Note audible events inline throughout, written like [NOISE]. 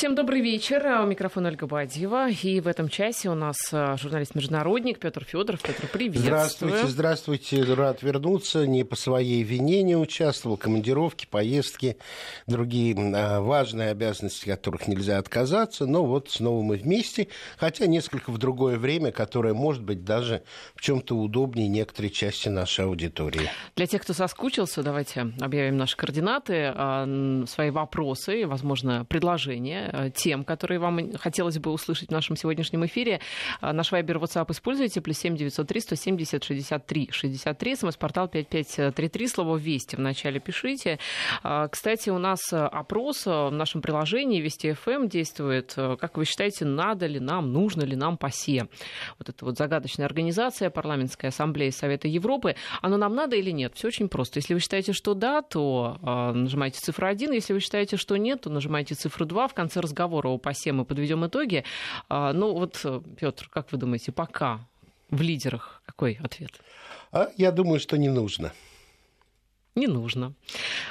Всем добрый вечер. У микрофона Ольга Бадьева. И в этом часе у нас а, журналист-международник Петр Федоров. Петр, привет. Здравствуйте, здравствуйте. Рад вернуться. Не по своей вине не участвовал. Командировки, поездки, другие а, важные обязанности, которых нельзя отказаться. Но вот снова мы вместе. Хотя несколько в другое время, которое может быть даже в чем-то удобнее некоторой части нашей аудитории. Для тех, кто соскучился, давайте объявим наши координаты, а, свои вопросы, возможно, предложения тем, которые вам хотелось бы услышать в нашем сегодняшнем эфире. Э, наш вайбер WhatsApp используйте, плюс 7903 170 63 63, смс-портал 5533, слово «Вести» в начале пишите. Э, кстати, у нас опрос в нашем приложении Вести ФМ эм действует. Как вы считаете, надо ли нам, нужно ли нам ПАСЕ? Вот эта вот загадочная организация, парламентская ассамблея Совета Европы. Оно нам надо или нет? Все очень просто. Если вы считаете, что да, то нажимайте цифру 1. Если вы считаете, что нет, то нажимайте цифру 2. В конце конце разговора о ПАСЕ мы подведем итоги. А, ну вот, Петр, как вы думаете, пока в лидерах какой ответ? А я думаю, что не нужно. Не нужно.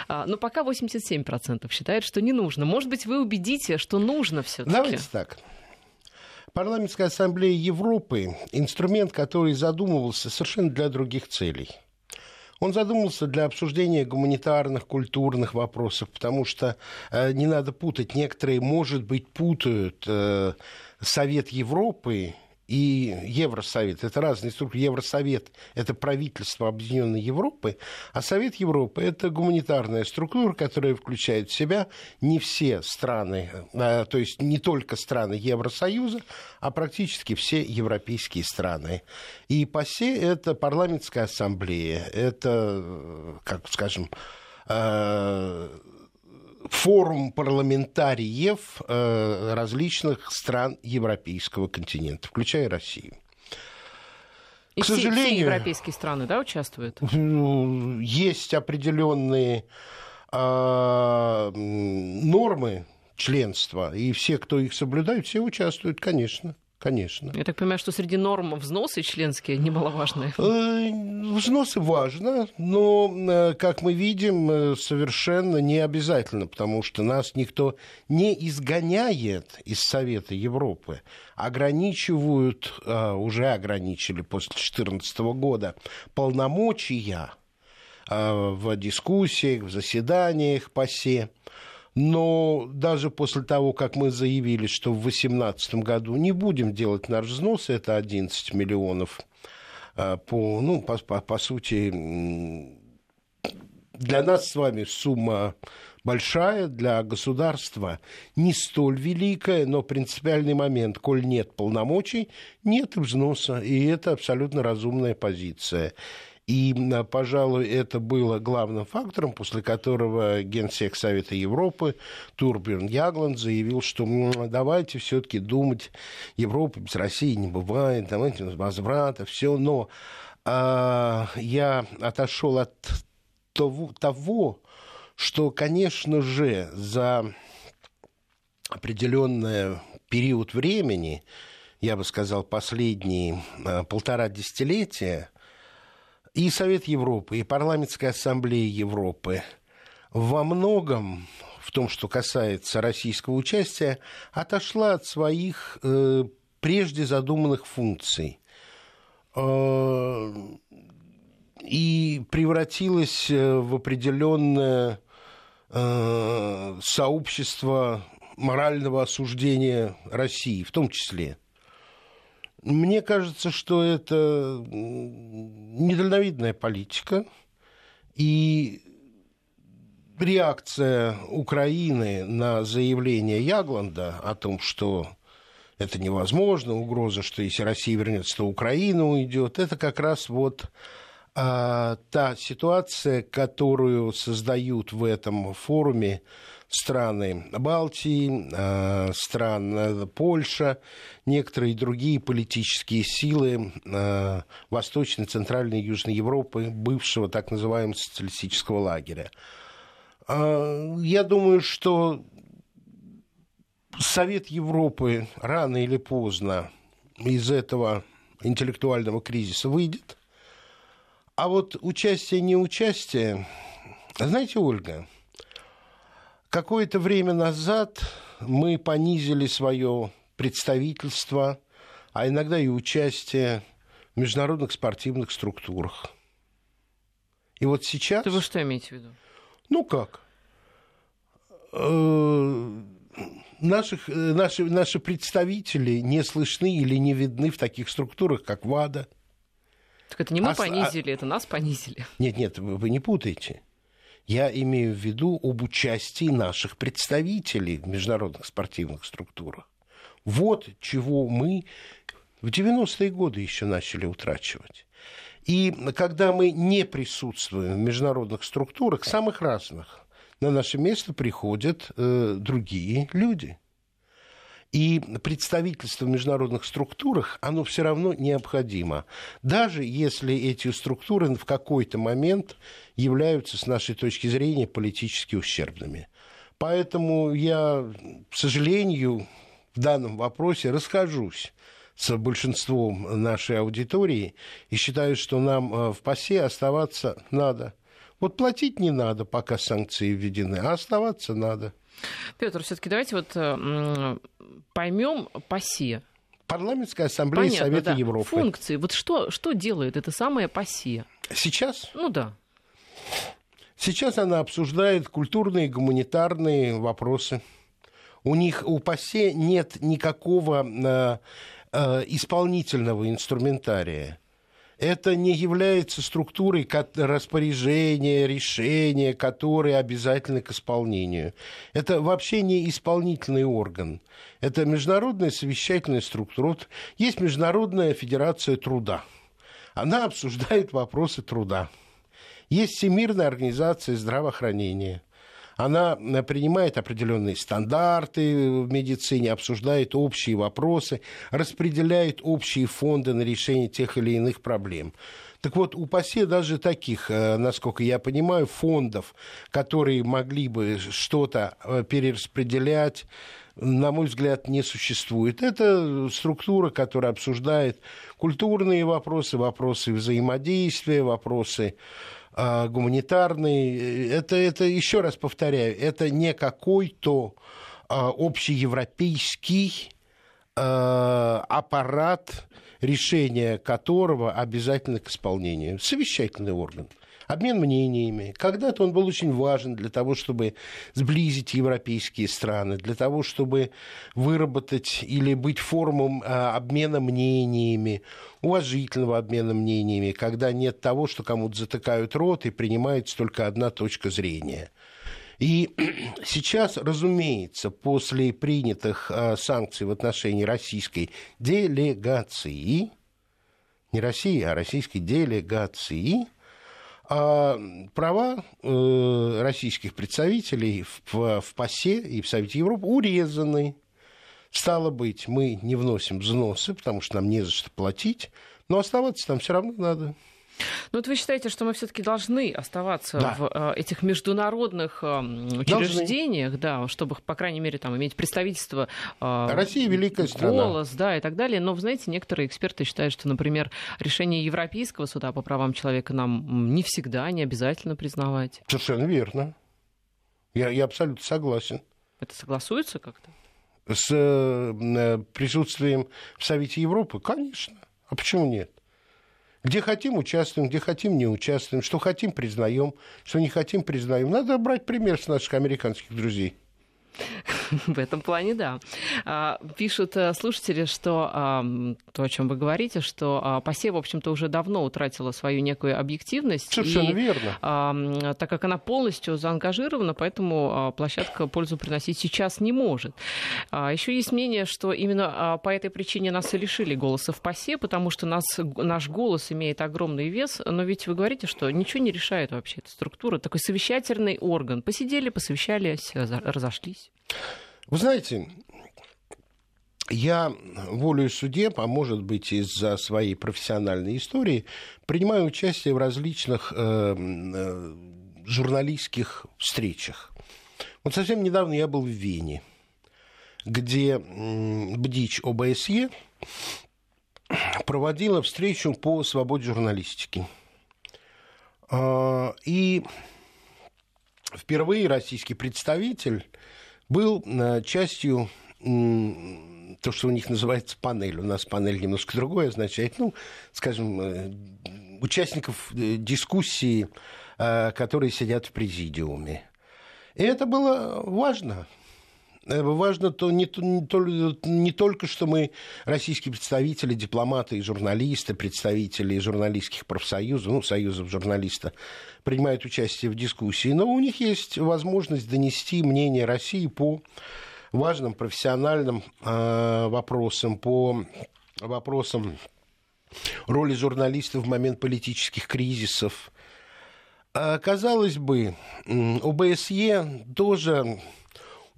А, но пока 87% считают, что не нужно. Может быть, вы убедите, что нужно все-таки. Давайте так. Парламентская ассамблея Европы – инструмент, который задумывался совершенно для других целей – он задумался для обсуждения гуманитарных, культурных вопросов, потому что э, не надо путать, некоторые, может быть, путают э, Совет Европы и Евросовет. Это разные структуры. Евросовет – это правительство Объединенной Европы, а Совет Европы – это гуманитарная структура, которая включает в себя не все страны, а, то есть не только страны Евросоюза, а практически все европейские страны. И ПАСЕ – это парламентская ассамблея, это, как скажем, э, форум парламентариев э, различных стран европейского континента, включая Россию. И К все, сожалению, все европейские страны, да, участвуют? Ну, есть определенные э, нормы членства, и все, кто их соблюдает, все участвуют, конечно. Конечно. Я так понимаю, что среди норм взносы членские немаловажные. Э, взносы важно, но, э, как мы видим, э, совершенно не обязательно, потому что нас никто не изгоняет из Совета Европы. Ограничивают, уже ограничили после 2014 года полномочия в дискуссиях, в заседаниях ПАСЕ. Но даже после того, как мы заявили, что в 2018 году не будем делать наш взнос, это 11 миллионов а, по, ну, по, по, по сути, для нас с вами сумма большая, для государства не столь великая, но принципиальный момент, коль нет полномочий, нет взноса, и это абсолютно разумная позиция. И, пожалуй, это было главным фактором, после которого генсек Совета Европы Турбин Ягланд заявил, что давайте все-таки думать, Европа без России не бывает, давайте возврата, все. Но а, я отошел от того, того, что, конечно же, за определенный период времени, я бы сказал, последние а, полтора десятилетия, и Совет Европы, и Парламентская ассамблея Европы. Во многом в том, что касается российского участия, отошла от своих э, прежде задуманных функций. Э, и превратилась э, в определенное э, сообщество морального осуждения России, в том числе – мне кажется, что это недальновидная политика, и реакция Украины на заявление Ягланда о том, что это невозможно, угроза, что если Россия вернется, то Украина уйдет, это как раз вот а, та ситуация, которую создают в этом форуме страны Балтии, э, стран Польша, некоторые другие политические силы э, Восточной, Центральной и Южной Европы, бывшего так называемого социалистического лагеря. Я думаю, что Совет Европы рано или поздно из этого интеллектуального кризиса выйдет. А вот участие, не участие, знаете, Ольга, Какое-то время назад мы понизили свое представительство, а иногда и участие в международных спортивных структурах. И вот сейчас... Это вы что имеете в виду? Ну как? Э, наших, э, наши, наши представители не слышны или не видны в таких структурах, как ВАДА. Так это не мы а, понизили, а... это нас понизили. Нет, нет, вы, вы не путаете. Я имею в виду об участии наших представителей в международных спортивных структурах. Вот чего мы в 90-е годы еще начали утрачивать. И когда мы не присутствуем в международных структурах, самых разных, на наше место приходят э, другие люди. И представительство в международных структурах, оно все равно необходимо. Даже если эти структуры в какой-то момент являются, с нашей точки зрения, политически ущербными. Поэтому я, к сожалению, в данном вопросе расхожусь с большинством нашей аудитории и считаю, что нам э, в ПАСЕ оставаться надо. Вот платить не надо, пока санкции введены, а оставаться надо. Петр, все-таки давайте вот поймем ПАСЕ. Парламентская ассамблея Понятно, Совета да. Европы. Функции. Вот что, что делает это самое ПАСЕ? Сейчас? Ну да. Сейчас она обсуждает культурные и гуманитарные вопросы. У них у ПАСЕ нет никакого э, э, исполнительного инструментария. Это не является структурой распоряжения, решения, которые обязательны к исполнению. Это вообще не исполнительный орган. Это международная совещательная структура. Вот есть Международная федерация труда. Она обсуждает вопросы труда. Есть Всемирная организация здравоохранения – она э, принимает определенные стандарты в медицине, обсуждает общие вопросы, распределяет общие фонды на решение тех или иных проблем. Так вот, у ПАСЕ даже таких, э, насколько я понимаю, фондов, которые могли бы что-то э, перераспределять, на мой взгляд, не существует. Это структура, которая обсуждает культурные вопросы, вопросы взаимодействия, вопросы гуманитарный. Это, это, еще раз повторяю, это не какой-то а, общеевропейский аппарат, решение которого обязательно к исполнению. Совещательный орган обмен мнениями. Когда-то он был очень важен для того, чтобы сблизить европейские страны, для того, чтобы выработать или быть форумом а, обмена мнениями, уважительного обмена мнениями, когда нет того, что кому-то затыкают рот и принимается только одна точка зрения. И [CLEARS THROAT] сейчас, разумеется, после принятых э, санкций в отношении российской делегации, не России, а российской делегации, а права э, российских представителей в, в ПАСЕ и в Совете Европы урезаны. Стало быть, мы не вносим взносы, потому что нам не за что платить, но оставаться там все равно надо. Ну вот вы считаете, что мы все-таки должны оставаться да. в э, этих международных э, учреждениях, должны. да, чтобы, по крайней мере, там иметь представительство. Э, Россия великая страна. Голос, да, и так далее. Но, вы знаете, некоторые эксперты считают, что, например, решение Европейского суда по правам человека нам не всегда, не обязательно признавать. Совершенно верно. Я, я абсолютно согласен. Это согласуется как-то? С присутствием в Совете Европы? Конечно. А почему нет? Где хотим, участвуем, где хотим, не участвуем. Что хотим, признаем, что не хотим, признаем. Надо брать пример с наших американских друзей. [LAUGHS] В этом плане, да. А, пишут э, слушатели, что а, то, о чем вы говорите, что а, ПАСЕ, в общем-то, уже давно утратила свою некую объективность. Совершенно и, верно. Так как она полностью заангажирована, поэтому площадка пользу приносить сейчас не может. Еще есть мнение, что именно по этой причине нас и лишили голоса в ПАСЕ, потому что нас, наш голос имеет огромный вес. Но ведь вы говорите, что ничего не решает вообще эта структура. Такой совещательный орган. Посидели, посовещались, разошлись. Вы знаете, я волею судеб, а может быть из-за своей профессиональной истории, принимаю участие в различных э, э, журналистских встречах. Вот совсем недавно я был в Вене, где э, БДИЧ ОБСЕ проводила встречу по свободе журналистики. Э, и впервые российский представитель был э, частью то, что у них называется панель. У нас панель немножко другое означает, ну, скажем, э, участников э, дискуссии, которые сидят в президиуме. И это было важно. Важно то не, не, не только, что мы российские представители, дипломаты и журналисты, представители журналистских профсоюзов, ну, союзов журналиста, принимают участие в дискуссии, но у них есть возможность донести мнение России по важным профессиональным э, вопросам, по вопросам роли журналистов в момент политических кризисов. А, казалось бы, ОБСЕ тоже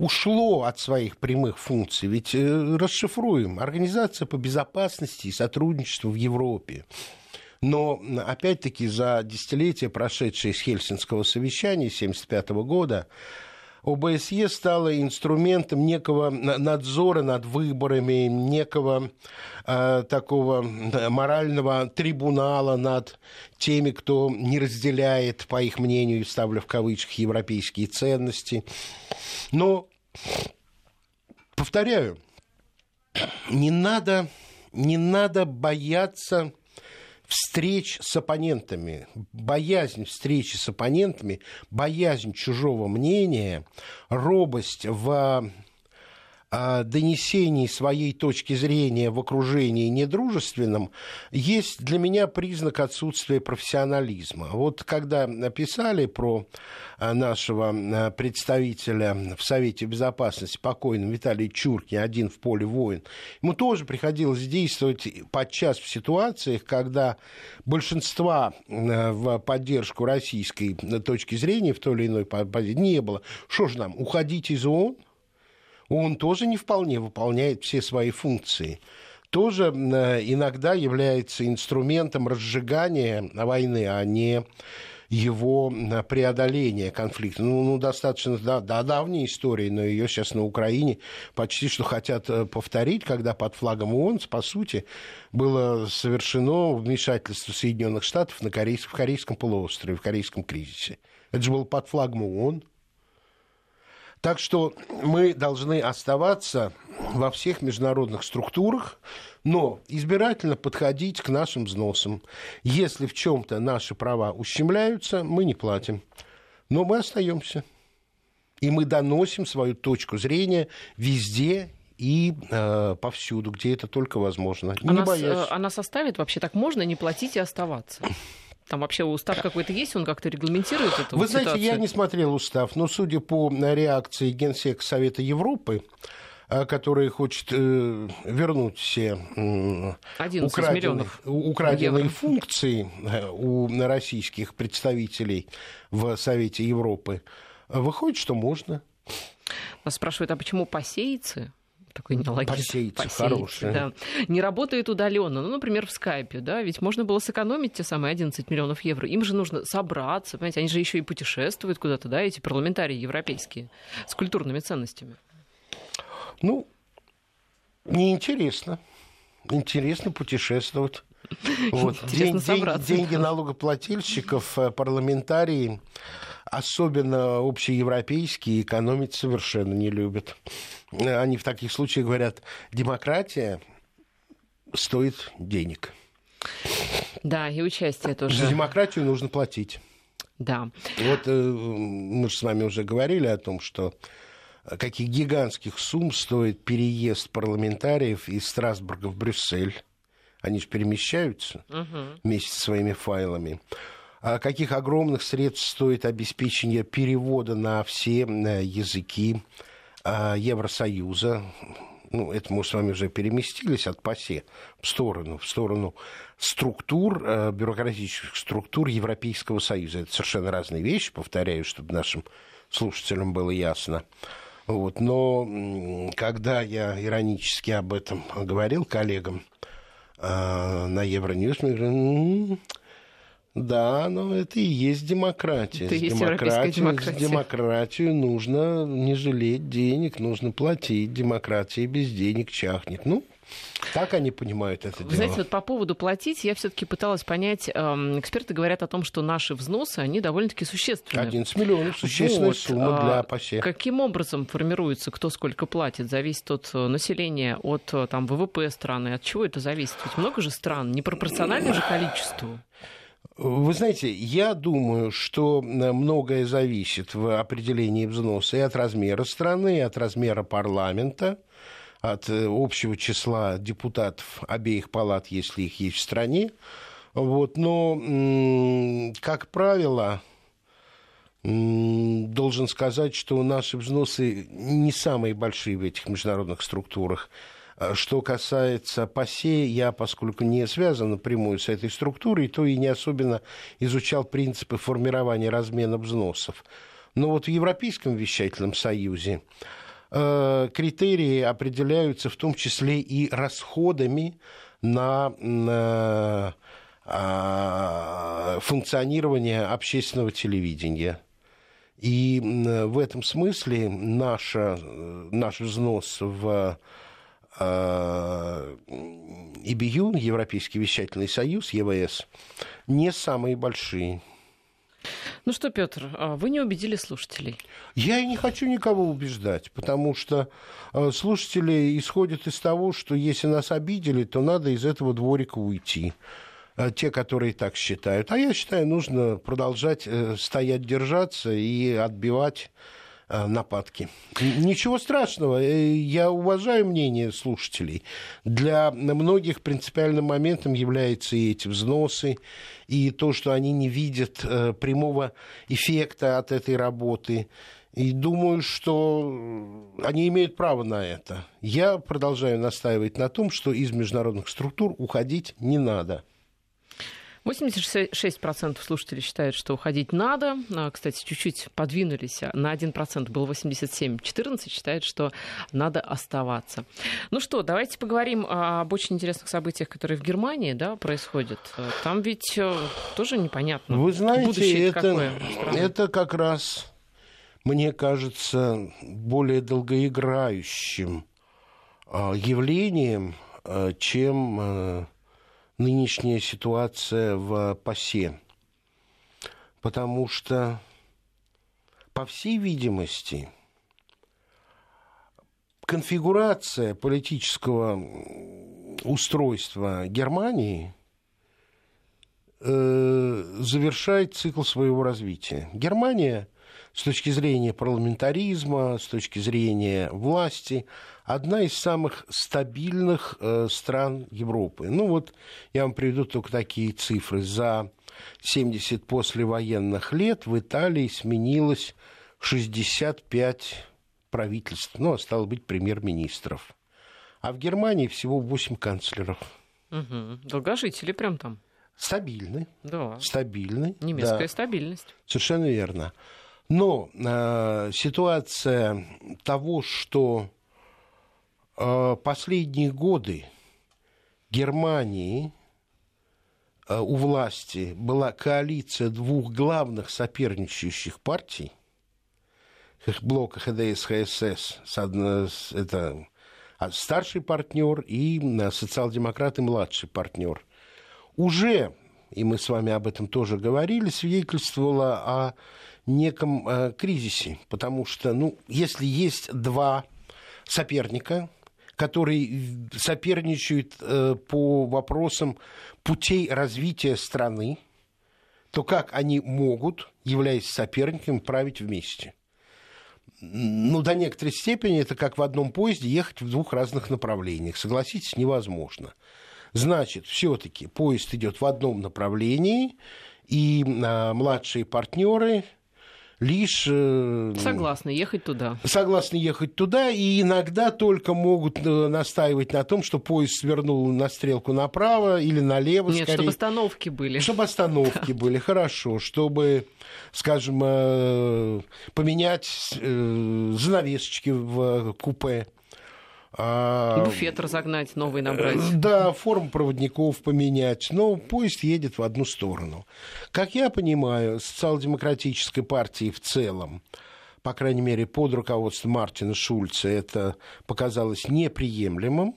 ушло от своих прямых функций. Ведь э, расшифруем. Организация по безопасности и сотрудничеству в Европе. Но, опять-таки, за десятилетия, прошедшие с Хельсинского совещания 1975 года, ОБСЕ стало инструментом некого надзора над выборами, некого э, такого морального трибунала над теми, кто не разделяет, по их мнению, ставлю в кавычках, европейские ценности. Но повторяю, не надо, не надо бояться встреч с оппонентами, боязнь встречи с оппонентами, боязнь чужого мнения, робость в донесении своей точки зрения в окружении недружественном есть для меня признак отсутствия профессионализма. Вот когда написали про а, нашего а, представителя в Совете Безопасности, покойного Виталия Чурки, один в поле воин, ему тоже приходилось действовать подчас в ситуациях, когда большинства а, в поддержку российской точки зрения в той или иной позиции не было. Что же нам, уходить из ООН? Он тоже не вполне выполняет все свои функции тоже иногда является инструментом разжигания войны, а не его преодоления конфликта. Ну, ну достаточно да, да, давняя история, но ее сейчас на Украине почти что хотят э, повторить, когда под флагом ООН, по сути, было совершено вмешательство Соединенных Штатов на Корейском, в Корейском полуострове, в Корейском кризисе. Это же было под флагом ООН. Так что мы должны оставаться во всех международных структурах, но избирательно подходить к нашим взносам. Если в чем-то наши права ущемляются, мы не платим. Но мы остаемся. И мы доносим свою точку зрения везде и э, повсюду, где это только возможно. Не она, боясь. С, она составит вообще так можно не платить и оставаться? Там вообще устав какой-то есть, он как-то регламентирует эту Вы ситуацию? знаете, я не смотрел устав, но судя по реакции Генсека Совета Европы, э, который хочет э, вернуть все украденные, украденные функции э, у российских представителей в Совете Европы, выходит, что можно. Нас спрашивают, а почему посеяцы такой. Посеять, хороший. Да. Не работает удаленно. Ну, например, в скайпе, да, ведь можно было сэкономить те самые 11 миллионов евро. Им же нужно собраться, понимаете, они же еще и путешествуют куда-то, да, эти парламентарии европейские с культурными ценностями. Ну, неинтересно. Интересно путешествовать. [LAUGHS] Вот. День, день, деньги налогоплательщиков, э, парламентарии, особенно общеевропейские, экономить совершенно не любят. Они в таких случаях говорят, демократия стоит денег. Да, и участие тоже. За демократию нужно платить. Да. Вот э, мы же с вами уже говорили о том, что каких гигантских сумм стоит переезд парламентариев из Страсбурга в Брюссель. Они же перемещаются угу. вместе со своими файлами. А каких огромных средств стоит обеспечение перевода на все э, языки Евросоюза, ну, это мы с вами уже переместились от ПАСЕ в сторону, в сторону структур, э, бюрократических структур Европейского Союза. Это совершенно разные вещи, повторяю, чтобы нашим слушателям было ясно. Вот. Но когда я иронически об этом говорил коллегам э, на Евроньюз, мне говорят, да, но это и есть демократия. Это с есть демократию, демократия. демократию нужно не жалеть денег, нужно платить. Демократия без денег чахнет. Ну, Так они понимают это Вы дело. знаете, вот по поводу платить, я все-таки пыталась понять, эм, эксперты говорят о том, что наши взносы, они довольно-таки существенны. 11 миллионов существенная Вот, сумма а, для ПАСЕ. Каким образом формируется, кто сколько платит? Зависит от э, населения, от э, там, ВВП страны. От чего это зависит? Ведь много же стран, непропорционально же количеству. Вы знаете, я думаю, что э, многое зависит в определении взноса и от размера страны, и от размера парламента, от э, общего числа депутатов обеих палат, если их есть в стране. Вот, но, как правило, должен сказать, что наши взносы не самые большие в этих международных структурах. А Что касается ПАСЕ, я, поскольку не связан напрямую с этой структурой, то и не особенно изучал принципы формирования размена взносов. Но вот в Европейском вещательном союзе э, критерии определяются в том числе и расходами на, на а, функционирование общественного телевидения. И в этом смысле наша, э, наш взнос в э, ИБЮ, Европейский вещательный союз, ЕВС, не самые большие. Ну что, Петр, а вы не убедили слушателей. Я и не хочу никого убеждать, потому что э, слушатели исходят из того, что если нас обидели, то надо из этого дворика уйти. Э, Те, которые так считают. А я считаю, нужно продолжать э, стоять, держаться и отбивать э, нападки. Н- Ничего страшного, э, я уважаю мнение слушателей. Для многих принципиальным моментом являются и эти взносы, и то, что они не видят э, прямого эффекта от этой работы. И думаю, что они имеют право на это. Я продолжаю настаивать на том, что из международных структур уходить не надо. 86% слушателей считают, что уходить надо. А, Кстати, чуть-чуть подвинулись. а На 1% было 87. 14 считают, что надо оставаться. Ну что, давайте поговорим об очень интересных событиях, которые в Германии да, происходят. Там ведь э, тоже непонятно. Вы знаете, Будущее это, какое это как раз, мне кажется, более долгоиграющим а, явлением, а, чем а, нынешняя ситуация в ПАСЕ. Потому что, по всей видимости, конфигурация политического устройства Германии э, завершает цикл своего развития. Германия с точки зрения парламентаризма, с точки зрения власти, одна из самых стабильных э, стран Европы. Ну вот я вам приведу только такие цифры. За 70 послевоенных лет в Италии сменилось 65 правительств, ну, а стало быть, премьер-министров. А в Германии всего 8 канцлеров. Мгм. Долгожители прям там. Стабильны, Да. стабильны. Немецкая да. стабильность. Совершенно верно. Но э, ситуация того, что э, последние годы Германии э, у власти была коалиция двух главных соперничающих партий, блока ХДС, ХСС, с с- это а, старший партнер и э, социал-демократы младший партнер, уже, и мы с вами об этом тоже говорили, свидетельствовало о неком э, кризисе, потому что, ну, если есть два соперника, которые соперничают э, по вопросам путей развития страны, то как они могут, являясь соперниками, править вместе? Ну, до некоторой степени это как в одном поезде ехать в двух разных направлениях. Согласитесь, невозможно. Значит, все-таки поезд идет в одном направлении, и а, младшие партнеры лишь э, Согласна, ехать туда. согласны ехать туда, и иногда только могут э, настаивать на том, что поезд свернул на стрелку направо или налево, Нет, скорее. чтобы остановки были. Чтобы остановки были, хорошо, чтобы, скажем, э, поменять занавесочки в купе. А, Буфет разогнать, новый набрать. Да, форму проводников поменять, но поезд едет в одну сторону. Как я понимаю, социал-демократической партии в целом, по крайней мере, под руководством Мартина Шульца, это показалось неприемлемым.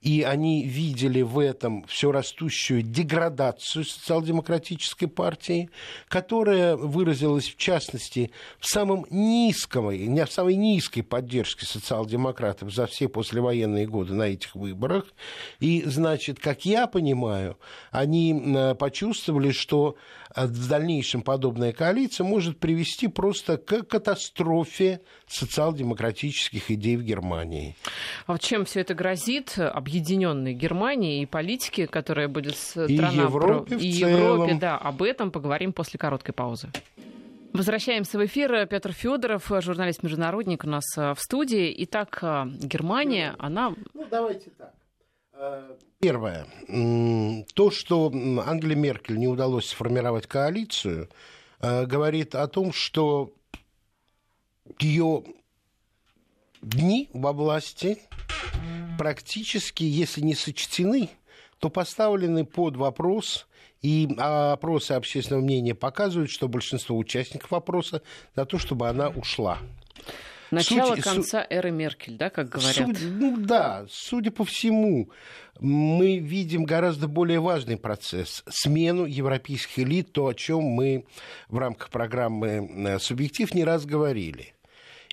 И они видели в этом все растущую деградацию социал-демократической партии, которая выразилась, в частности, в самом низком, не в самой низкой поддержке социал-демократов за все послевоенные годы на этих выборах. И, значит, как я понимаю, они э, почувствовали, что в дальнейшем подобная коалиция может привести просто к катастрофе социал-демократических идей в Германии. А вот чем все это грозит объединенной Германии и политике, которая будет страна и Европе, про... и целом. Европе, да, об этом поговорим после короткой паузы. Возвращаемся в эфир. Петр Федоров, журналист-международник у нас э, в студии. Итак, э, Германия, она... Ну, давайте так. Э, первое. То, что Ангеле Меркель не удалось сформировать коалицию, говорит о том, что ее дни во власти практически, если не сочтены, то поставлены под вопрос, и опросы общественного мнения показывают, что большинство участников вопроса за то, чтобы она ушла. Начало Суть, конца су... эры Меркель, да, как говорят? Суд, ну да, судя по всему, мы видим гораздо более важный процесс – смену европейских элит, то, о чем мы в рамках программы э, «Субъектив» не раз говорили.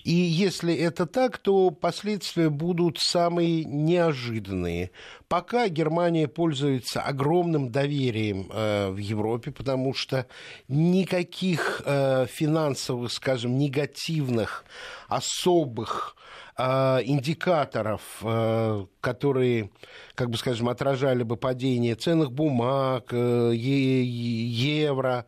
И если это так, то последствия будут самые неожиданные. Пока Германия пользуется огромным доверием э, в Европе, потому что никаких э, финансовых, скажем, негативных, особых э, индикаторов, э, которые, как бы скажем, отражали бы падение ценных бумаг, э, евро,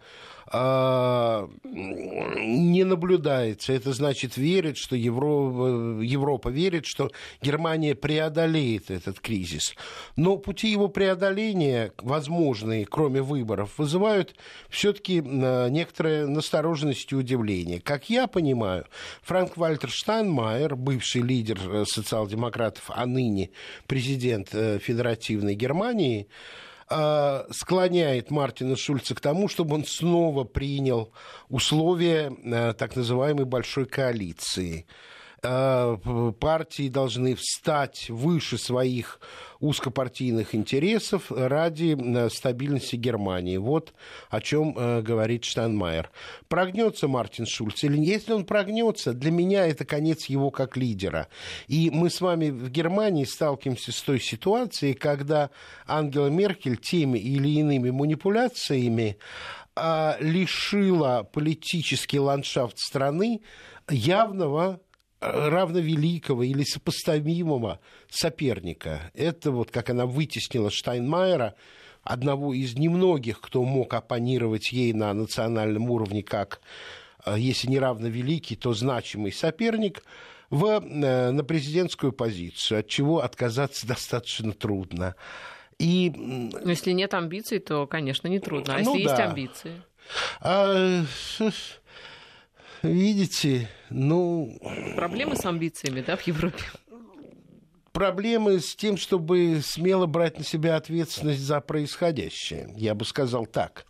не наблюдается. Это значит верит, что Европа, Европа верит, что Германия преодолеет этот кризис. Но пути его преодоления, возможные, кроме выборов, вызывают все-таки а, некоторое настороженность и удивление. Как я понимаю, Франк Вальтер Штайнмайер, бывший лидер э, социал-демократов, а ныне президент э, Федеративной Германии, а, склоняет Мартина Шульца к тому, чтобы он снова принял условия а, так называемой большой коалиции. А, партии должны встать выше своих узкопартийных интересов ради э, стабильности Германии. Вот о чем э, говорит Штайнмайер. Прогнется Мартин Шульц или? Если он прогнется, для меня это конец его как лидера. И мы с вами в Германии сталкиваемся с той ситуацией, когда Ангела Меркель теми или иными манипуляциями а, лишила политический ландшафт страны явного равновеликого или сопоставимого соперника. Это вот как она вытеснила Штайнмайера, одного из немногих, кто мог оппонировать ей на национальном уровне как, э, если не равновеликий, то значимый соперник, в, э, на президентскую позицию, от чего отказаться [LAUGHS] достаточно трудно. И... Но если нет амбиций, то, конечно, не трудно. А ну, если да. есть амбиции? А, видите, ну... Проблемы с амбициями, да, в Европе? Проблемы с тем, чтобы смело брать на себя ответственность за происходящее. Я бы сказал так.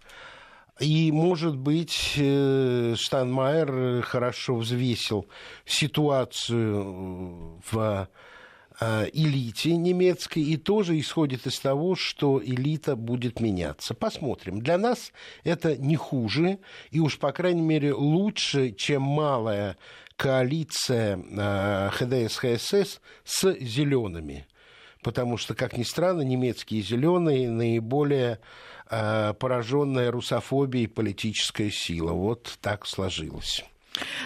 И, может быть, э, Штанмайер хорошо взвесил ситуацию в Э, элите немецкой и тоже исходит из того, что элита будет меняться. Посмотрим. Для нас это не хуже и уж, по крайней мере, лучше, чем малая коалиция э, ХДС-ХСС с зелеными. Потому что, как ни странно, немецкие зеленые наиболее э, пораженная русофобией политическая сила. Вот так сложилось.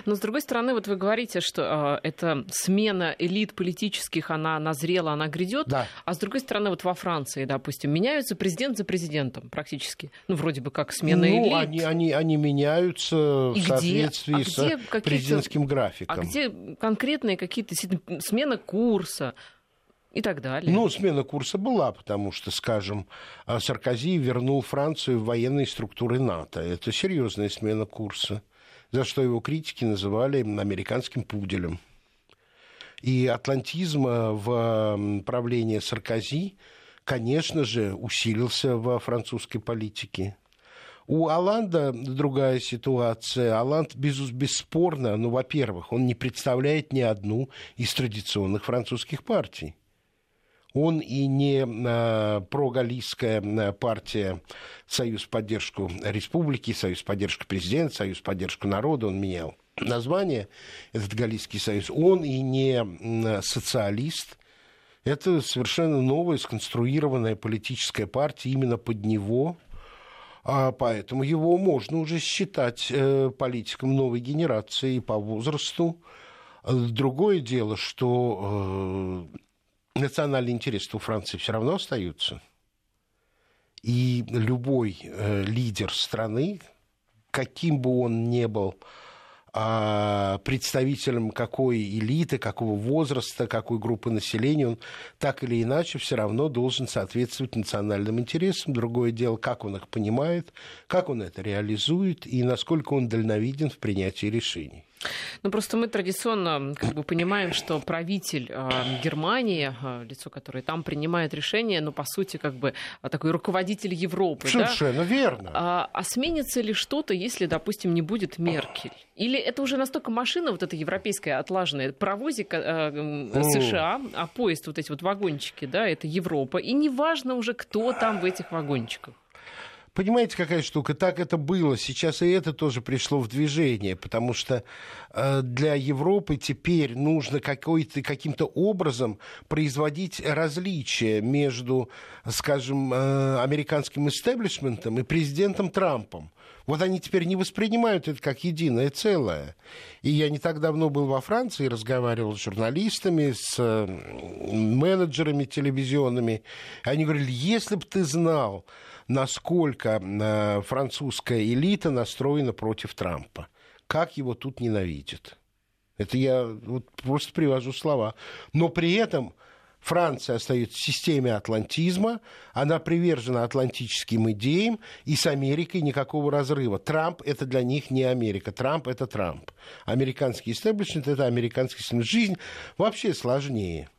Но, с другой стороны, вот вы говорите, что э, эта смена элит политических, она назрела, она грядет. Да. А с другой стороны, вот во Франции, допустим, меняются президент за президентом практически. Ну, вроде бы как смена ну, элит. Они, они, они меняются И в соответствии где? А с президентским графиком. А где конкретные какие-то смена курса? и так далее. Ну, смена курса была, потому что, скажем, а, Саркози вернул Францию в военные структуры НАТО. Это серьезная смена курса за что его критики называли американским пуделем. И атлантизм в правлении Саркози, конечно же, усилился во французской политике. У Аланда другая ситуация. Аланд, бесспорно, ну, во-первых, он не представляет ни одну из традиционных французских партий. Он и не э, прогалийская партия Союз поддержку республики, Союз поддержку президента, Союз поддержку народа, он менял название, этот Галийский союз. Он и не социалист, это совершенно новая сконструированная политическая партия именно под него, а поэтому его можно уже считать э, политиком новой генерации по возрасту. Другое дело, что э, национальные интересы у Франции все равно остаются. И любой э, лидер страны, каким бы он ни был а, представителем какой элиты, какого возраста, какой группы населения, он так или иначе все равно должен соответствовать национальным интересам. Другое дело, как он их понимает, как он это реализует и насколько он дальновиден в принятии решений. Ну, просто мы традиционно как бы понимаем, что правитель э, Германии, э, лицо, которое там принимает решение, ну, по сути, как бы а, такой руководитель Европы. Совершенно да? верно. А, а сменится ли что-то, если, допустим, не будет Меркель? Или это уже настолько машина вот эта европейская отлаженная, паровозик э, США, а поезд, вот эти вот вагончики, да, это Европа, и неважно уже, кто там в этих вагончиках. Понимаете, какая штука? Так это было. Сейчас и это тоже пришло в движение, потому что э, для Европы теперь нужно каким-то образом производить различия между, скажем, э, американским истеблишментом и президентом Трампом. Вот они теперь не воспринимают это как единое целое. И я не так давно был во Франции, разговаривал с журналистами, с менеджерами телевизионными. Они говорили, если бы ты знал, насколько э, французская элита настроена против Трампа. Как его тут ненавидят. Это я вот просто привожу слова. Но при этом Франция остается в системе атлантизма, она привержена атлантическим идеям, и с Америкой никакого разрыва. Трамп – это для них не Америка, Трамп – это Трамп. Американский истеблишмент – это американский Жизнь вообще сложнее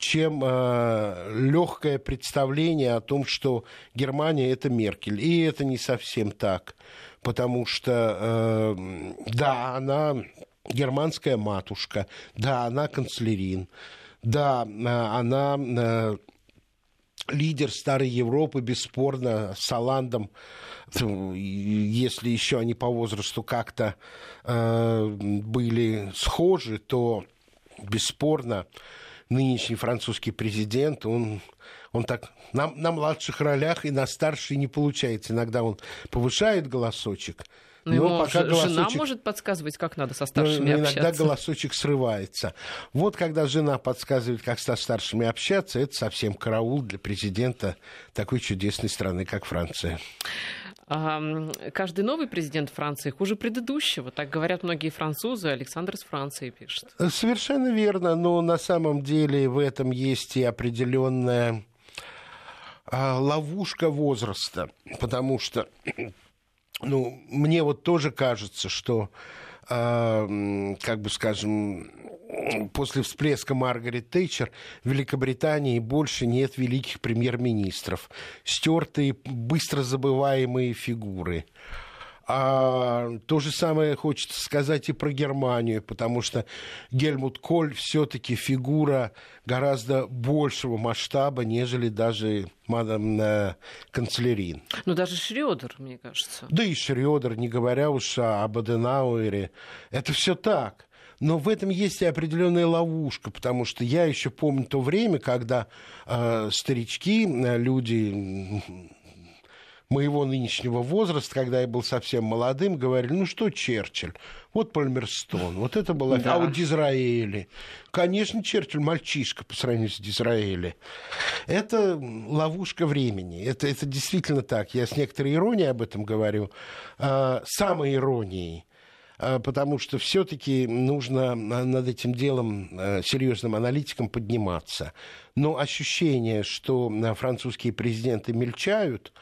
чем э, легкое представление о том, что Германия это Меркель. И это не совсем так, потому что э, да, она германская матушка, да, она канцлерин, да, э, она э, лидер старой Европы, бесспорно, с Оландом, если еще они по возрасту как-то э, были схожи, то бесспорно нынешний французский президент, он, он так на, на младших ролях и на старшей не получается. Иногда он повышает голосочек, но, но пока голосочек... жена может подсказывать, как надо со старшими но, общаться. Иногда голосочек срывается. Вот когда жена подсказывает, как со старшими общаться, это совсем караул для президента такой чудесной страны, как Франция каждый новый президент Франции хуже предыдущего. Так говорят многие французы. Александр из Франции пишет. Совершенно верно. Но на самом деле в этом есть и определенная а, ловушка возраста. Потому что [CLEARS THROAT] ну, мне вот тоже кажется, что, э, как бы скажем, после всплеска Маргарет Тэтчер в Великобритании больше нет великих премьер-министров. Стертые, быстро забываемые фигуры. А то же самое хочется сказать и про Германию, потому что Гельмут Коль все-таки фигура гораздо большего масштаба, нежели даже мадам э, канцлерин. Ну, даже Шрёдер, мне кажется. Да и Шрёдер, не говоря уж об Аденауэре. Это все так. Но в этом есть и определенная ловушка, потому что я еще помню то время, когда э, старички, э, люди моего нынешнего возраста, когда я был совсем молодым, говорили, ну что Черчилль, вот Пальмерстон, вот это было... Да. А вот Дизраэли. Конечно, Черчилль мальчишка по сравнению с Дизраэли. Это ловушка времени. Это, это действительно так. Я с некоторой иронией об этом говорю. А, самой иронией потому что все-таки нужно над этим делом а, серьезным аналитикам подниматься. Но ощущение, что а, французские президенты мельчают,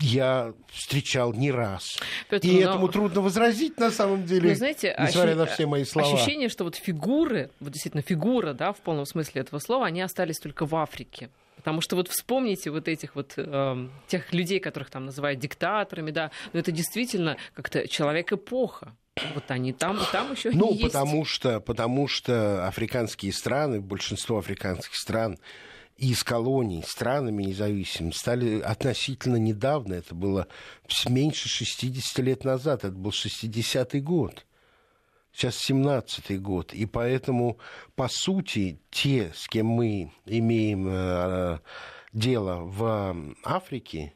я встречал не раз. Петр, и но... этому трудно возразить на самом деле, ну, знаете, несмотря ощу... на все мои слова. Ощущение, что вот фигуры, вот действительно фигура, да, в полном смысле этого слова, они остались только в Африке. Потому что вот вспомните вот этих вот э, тех людей, которых там называют диктаторами, да, но это действительно как-то человек эпоха. Вот они там, там еще ну, есть. потому что, потому что африканские страны, большинство африканских стран из колоний странами независимыми стали относительно недавно, это было меньше 60 лет назад, это был 60-й год. Сейчас 17-й год. И поэтому, по сути, те, с кем мы имеем э, дело в Африке,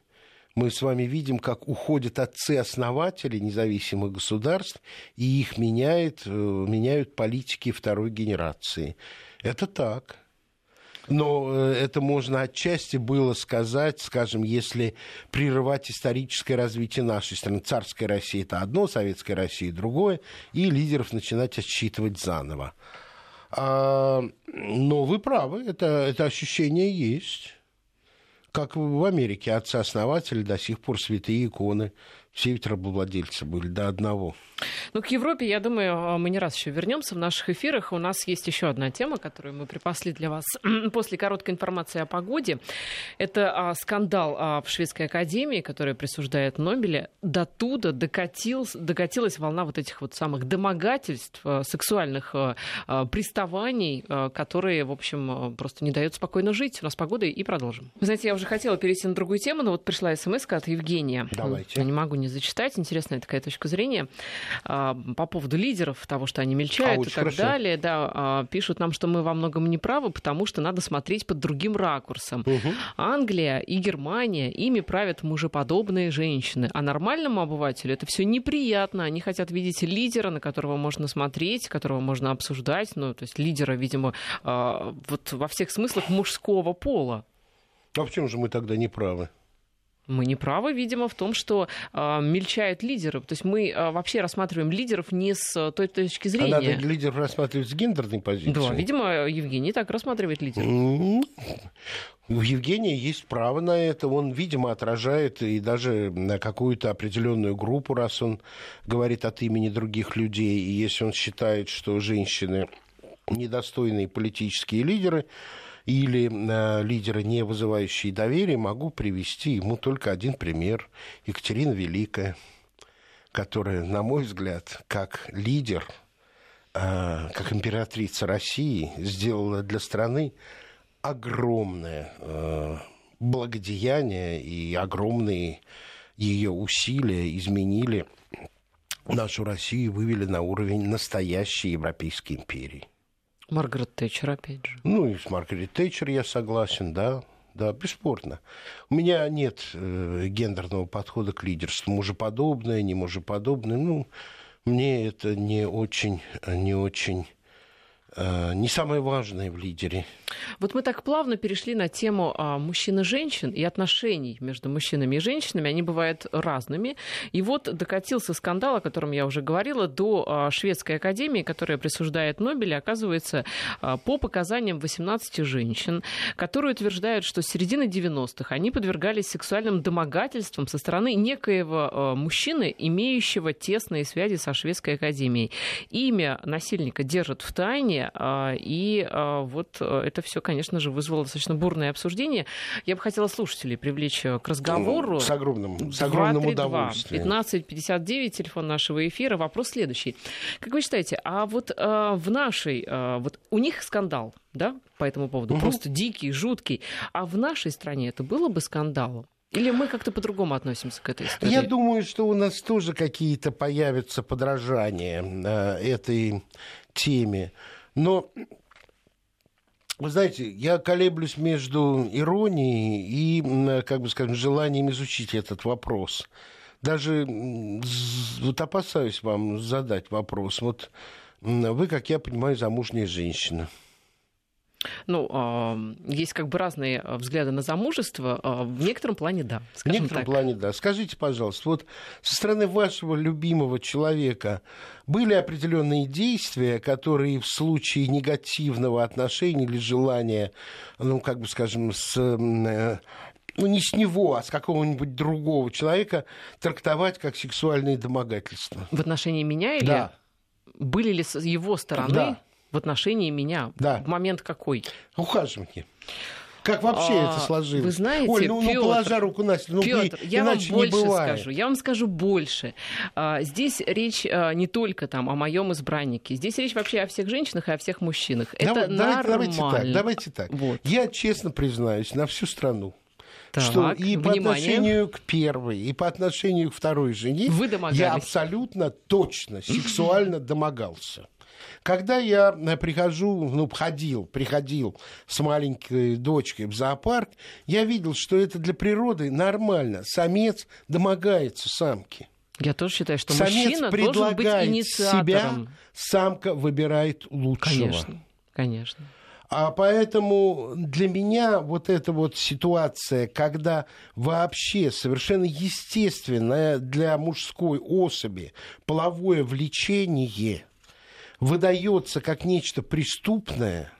мы с вами видим, как уходят отцы-основатели независимых государств, и их меняет, э, меняют политики второй генерации. Это так. Но э, это можно отчасти было сказать, скажем, если прерывать историческое развитие нашей страны. Царская Россия – это одно, Советская Россия – другое, и лидеров начинать отсчитывать заново. А, но вы правы, это, это ощущение есть. Как в Америке отцы-основатели до сих пор святые иконы. Все ведь рабовладельцы были до одного. Ну, к Европе, я думаю, мы не раз еще вернемся в наших эфирах. У нас есть еще одна тема, которую мы припасли для вас [CLEARS THROAT] после короткой информации о погоде. Это а, скандал а, в Шведской академии, который присуждает Нобеля. До туда докатил, докатилась волна вот этих вот самых домогательств, а, сексуальных а, а, приставаний, а, которые, в общем, а, просто не дают спокойно жить. У нас погода и продолжим. Вы знаете, я уже хотела перейти на другую тему, но вот пришла смс от Евгения. Давайте. Я не могу не зачитать. Интересная такая точка зрения. А, по поводу лидеров, того, что они мельчают а, и так хорошо. далее, да, а, пишут нам, что мы во многом не правы, потому что надо смотреть под другим ракурсом. Угу. Англия и Германия, ими правят мужеподобные женщины, а нормальному обывателю это все неприятно. Они хотят видеть лидера, на которого можно смотреть, которого можно обсуждать, ну, то есть лидера, видимо, вот во всех смыслах мужского пола. А почему же мы тогда не правы? Мы не правы, видимо, в том, что э, мельчают лидеры. То есть мы э, вообще рассматриваем лидеров не с той точки зрения. А надо лидеров рассматривать с гендерной позиции. Да, видимо, Евгений так рассматривает лидеров. У Евгения есть право на это. Он, видимо, отражает и даже на какую-то определенную группу, раз он говорит от имени других людей. И если он считает, что женщины недостойные политические лидеры, или э, лидеры, не вызывающие доверия, могу привести ему только один пример. Екатерина Великая, которая, на мой взгляд, как лидер, э, как императрица России, сделала для страны огромное э, благодеяние и огромные ее усилия изменили нашу Россию и вывели на уровень настоящей Европейской империи. Маргарет Тэтчер, опять же. Ну, и с Маргарет Тэтчер я согласен, да. Да, бесспорно. У меня нет э, гендерного подхода к лидерству. Мужеподобное, не мужеподобное. Ну, мне это не очень, не очень не самое важное в лидере. Вот мы так плавно перешли на тему а, мужчин и женщин и отношений между мужчинами и женщинами. Они бывают разными. И вот докатился скандал, о котором я уже говорила, до а, Шведской академии, которая присуждает Нобеля, оказывается, а, по показаниям 18 женщин, которые утверждают, что с середины 90-х они подвергались сексуальным домогательствам со стороны некоего мужчины, имеющего тесные связи со Шведской академией. Имя насильника держат в тайне, и вот это все, конечно же, вызвало достаточно бурное обсуждение. Я бы хотела слушателей привлечь к разговору. С огромным, с огромным 232 удовольствием. 1559, телефон нашего эфира. Вопрос следующий. Как вы считаете, а вот в нашей, вот у них скандал, да, по этому поводу, угу. просто дикий, жуткий, а в нашей стране это было бы скандалом? Или мы как-то по-другому относимся к этой истории? Я думаю, что у нас тоже какие-то появятся подражания э, этой теме. Но, вы знаете, я колеблюсь между иронией и, как бы скажем, желанием изучить этот вопрос. Даже вот опасаюсь вам задать вопрос. Вот вы, как я понимаю, замужняя женщина – ну, есть как бы разные а, взгляды на замужество. А, в некотором плане да. В некотором так. плане да. Скажите, пожалуйста, вот со стороны вашего любимого человека были определенные действия, которые в случае негативного отношения или желания, ну, как бы скажем, с э, ну, не с него, а с какого-нибудь другого человека трактовать как сексуальные домогательства. В отношении меня или да. были ли с его стороны да в отношении меня? Да. В момент какой? Ухаживание. Как вообще а, это сложилось? Вы знаете, Оль, ну, Пётр, ну положа руку на ну, Пётр, вы, я вам больше скажу. Я вам скажу больше. А, здесь речь а, не только там о моем избраннике. Здесь речь вообще о всех женщинах и о всех мужчинах. Это давайте, нормально. Давайте так. Давайте так. Вот. Я честно признаюсь на всю страну. Так, что и внимание. по отношению к первой, и по отношению к второй жене Вы я абсолютно точно сексуально домогался. Когда я э, прихожу, ну, ходил, приходил с маленькой дочкой в зоопарк, я видел, что это для природы нормально. Самец домогается самки. Я тоже считаю, что Самец мужчина должен быть инициатором. себя, самка выбирает лучшего. Конечно, конечно. А поэтому для меня вот эта вот ситуация, когда вообще совершенно естественное для мужской особи половое влечение выдается как нечто преступное,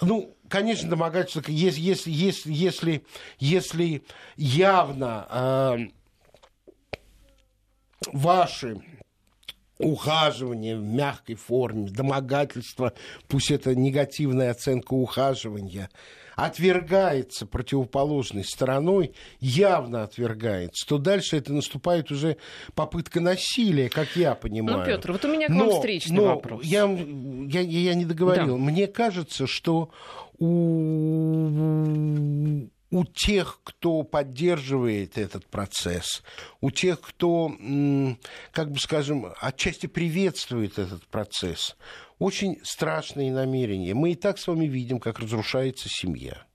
ну, конечно, домогательство, если, если, если, если, если явно э, ваши ухаживание в мягкой форме, домогательство, пусть это негативная оценка ухаживания, отвергается противоположной стороной, явно отвергается, то дальше это наступает уже попытка насилия, как я понимаю. Ну, Петр, вот у меня к вам но, встречный но вопрос. Я, я, я не договорил. Да. Мне кажется, что у у тех, кто поддерживает этот процесс, у тех, кто, как бы скажем, отчасти приветствует этот процесс, очень страшные намерения. Мы и так с вами видим, как разрушается семья.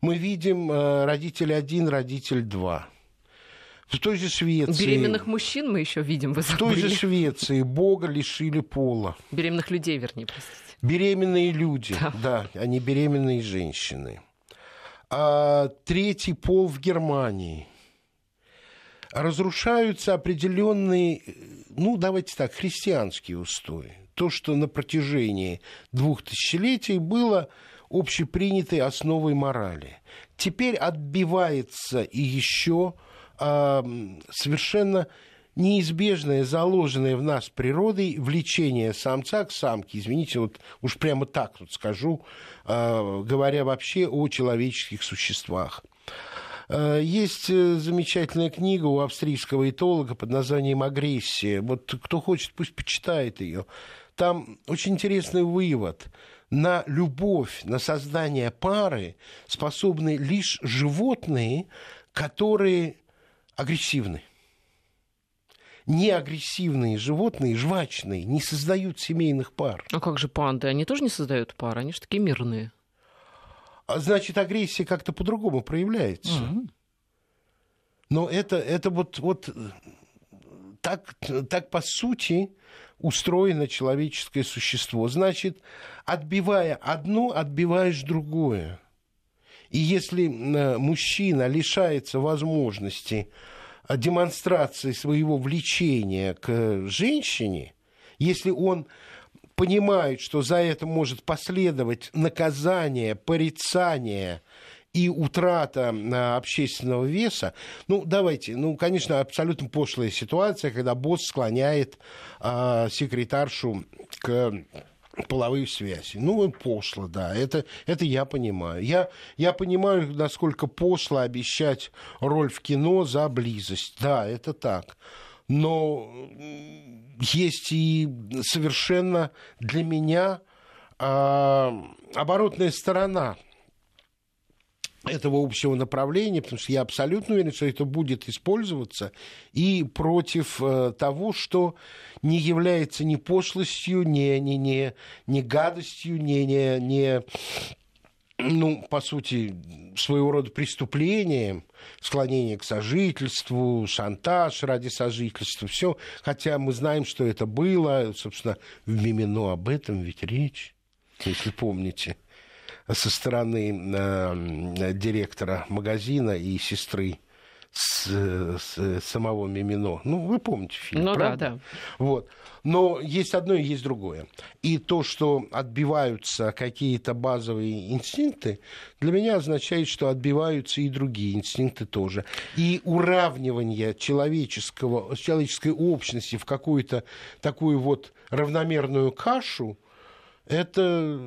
Мы видим э, родитель один, родитель два. В той же Швеции... Беременных мужчин мы еще видим, вы В той же Швеции Бога лишили пола. Беременных людей, вернее, простите. Беременные люди, да, да не беременные женщины а, третий пол в Германии. Разрушаются определенные, ну, давайте так, христианские устои. То, что на протяжении двух тысячелетий было общепринятой основой морали. Теперь отбивается и еще а, совершенно неизбежное, заложенное в нас природой влечение самца к самке, извините, вот уж прямо так вот скажу, э, говоря вообще о человеческих существах. Э, есть э, замечательная книга у австрийского этолога под названием «Агрессия». Вот кто хочет, пусть почитает ее. Там очень интересный вывод. На любовь, на создание пары способны лишь животные, которые агрессивны неагрессивные животные, жвачные, не создают семейных пар. А как же панды? Они тоже не создают пар? Они же такие мирные. А, значит, агрессия как-то по-другому проявляется. Угу. Но это, это вот, вот так, так по сути устроено человеческое существо. Значит, отбивая одно, отбиваешь другое. И если э, мужчина лишается возможности демонстрации своего влечения к женщине, если он понимает, что за это может последовать наказание, порицание и утрата а, общественного веса, ну, давайте, ну, конечно, абсолютно пошлая ситуация, когда босс склоняет э, секретаршу к половые связи. Ну, пошло, да, это, это я понимаю. Я, я понимаю, насколько пошло обещать роль в кино за близость. Да, это так. Но есть и совершенно для меня э, оборотная сторона этого общего направления, потому что я абсолютно уверен, что это будет использоваться и против э, того, что не является ни пошлостью, ни, ни, ни, ни гадостью, ни, ни, ни ну, по сути, своего рода преступлением, склонение к сожительству, шантаж ради сожительства, все, хотя мы знаем, что это было, собственно, в Мимино об этом ведь речь, если помните со стороны э, директора магазина и сестры с, с самого Мимино. Ну, вы помните фильм, Ну правда? да, да. Вот. Но есть одно и есть другое. И то, что отбиваются какие-то базовые инстинкты, для меня означает, что отбиваются и другие инстинкты тоже. И уравнивание человеческого, человеческой общности в какую-то такую вот равномерную кашу – Это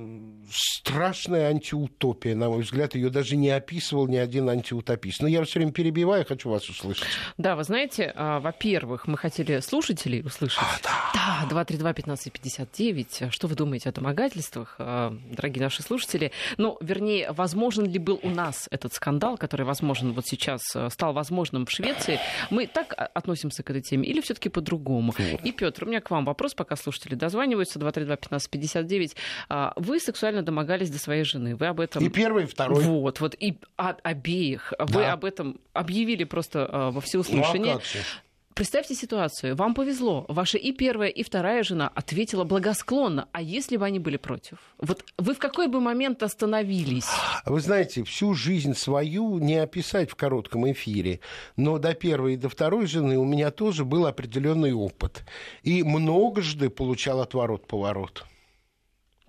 страшная антиутопия, на мой взгляд. Ее даже не описывал ни один антиутопист. Но я все время перебиваю, хочу вас услышать. Да, вы знаете, а, во-первых, мы хотели слушателей услышать. А, да. Да, 232-1559. Что вы думаете о домогательствах, а, дорогие наши слушатели? Ну, вернее, возможен ли был у нас этот скандал, который возможен вот сейчас а, стал возможным в Швеции? Мы так относимся к этой теме или все-таки по-другому? И, Петр, у меня к вам вопрос, пока слушатели дозваниваются. 232-1559 ведь а, вы сексуально домогались до своей жены. Вы об этом... И первый, и второй. Вот, вот, и от обеих. Да. Вы об этом объявили просто а, во всеуслышание. Ну, а? Представьте ситуацию. Вам повезло. Ваша и первая, и вторая жена ответила благосклонно. А если бы они были против? Вот вы в какой бы момент остановились? Вы знаете, всю жизнь свою не описать в коротком эфире. Но до первой и до второй жены у меня тоже был определенный опыт. И многожды получал отворот-поворот.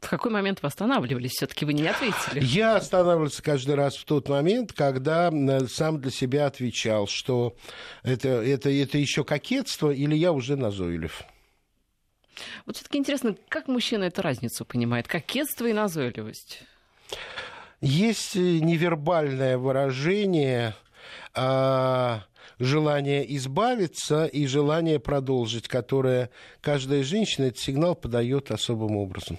В какой момент вы останавливались? Все-таки вы не ответили. Я останавливался каждый раз в тот момент, когда сам для себя отвечал, что это, это, это еще кокетство или я уже назойлив. Вот все-таки интересно, как мужчина эту разницу понимает? Кокетство и назойливость. Есть невербальное выражение а, желание избавиться и желание продолжить, которое каждая женщина этот сигнал подает особым образом.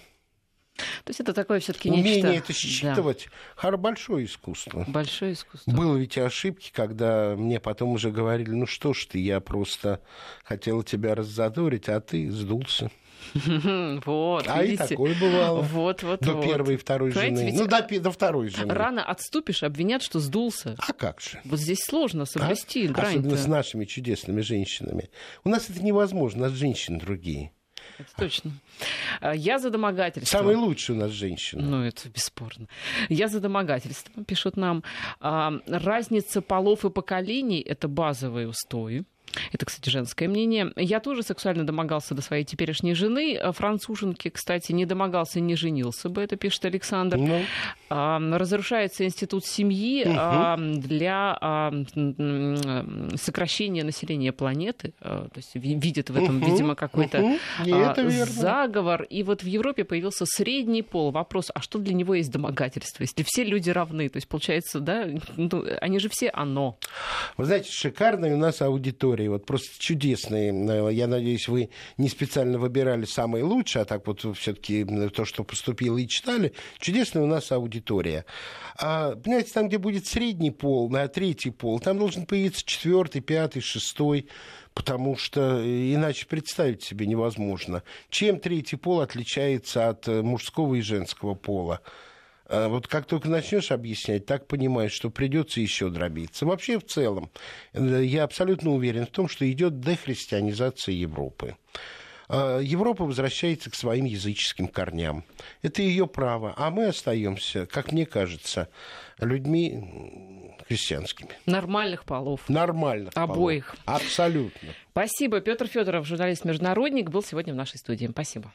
То есть это такое все-таки Умение нечто... это считывать да. большое искусство. Большое искусство. Было ведь и ошибки, когда мне потом уже говорили, ну что ж ты, я просто хотела тебя раззадорить, а ты сдулся. [LAUGHS] Вот, а видите? и такое бывало. Вот, вот, до вот. первой и второй Понимаете, жены. Ну, до, до второй жены. Рано отступишь, обвинят, что сдулся. А как же? Вот здесь сложно соблюсти а? грань Особенно с нашими чудесными женщинами. У нас это невозможно, у нас женщины другие. Это точно. А, я за домогательство. Самый лучший у нас женщина. Ну, это бесспорно. Я за домогательство, пишут нам. А, разница полов и поколений – это базовые устои. Это, кстати, женское мнение. Я тоже сексуально домогался до своей теперешней жены. Француженки, кстати, не домогался, не женился бы, это пишет Александр. Ну. Разрушается институт семьи угу. для сокращения населения планеты. То есть видят в этом, угу. видимо, какой-то угу. заговор. И вот в Европе появился средний пол. Вопрос, а что для него есть домогательство? Если все люди равны, то есть получается, да, ну, они же все оно. Вы знаете, шикарная у нас аудитория истории, вот просто чудесные. Э, я надеюсь, вы не специально выбирали самые лучшие, а так вот все-таки то, что поступило и читали. Чудесная у нас аудитория. А, понимаете, там, где будет средний пол, на третий пол, там должен появиться четвертый, пятый, шестой потому что иначе представить себе невозможно. Чем третий пол отличается от э, мужского и женского пола? А вот как только начнешь объяснять, так понимаешь, что придется еще дробиться. Вообще, в целом, э, я абсолютно уверен в том, что идет дехристианизация Европы. А, Европа возвращается к своим языческим корням. Это ее право. А мы остаемся, как мне кажется, людьми христианскими. Нормальных полов. Нормальных Обоих. Полов. Абсолютно. Спасибо. Петр Федоров, журналист-международник, был сегодня в нашей студии. Спасибо.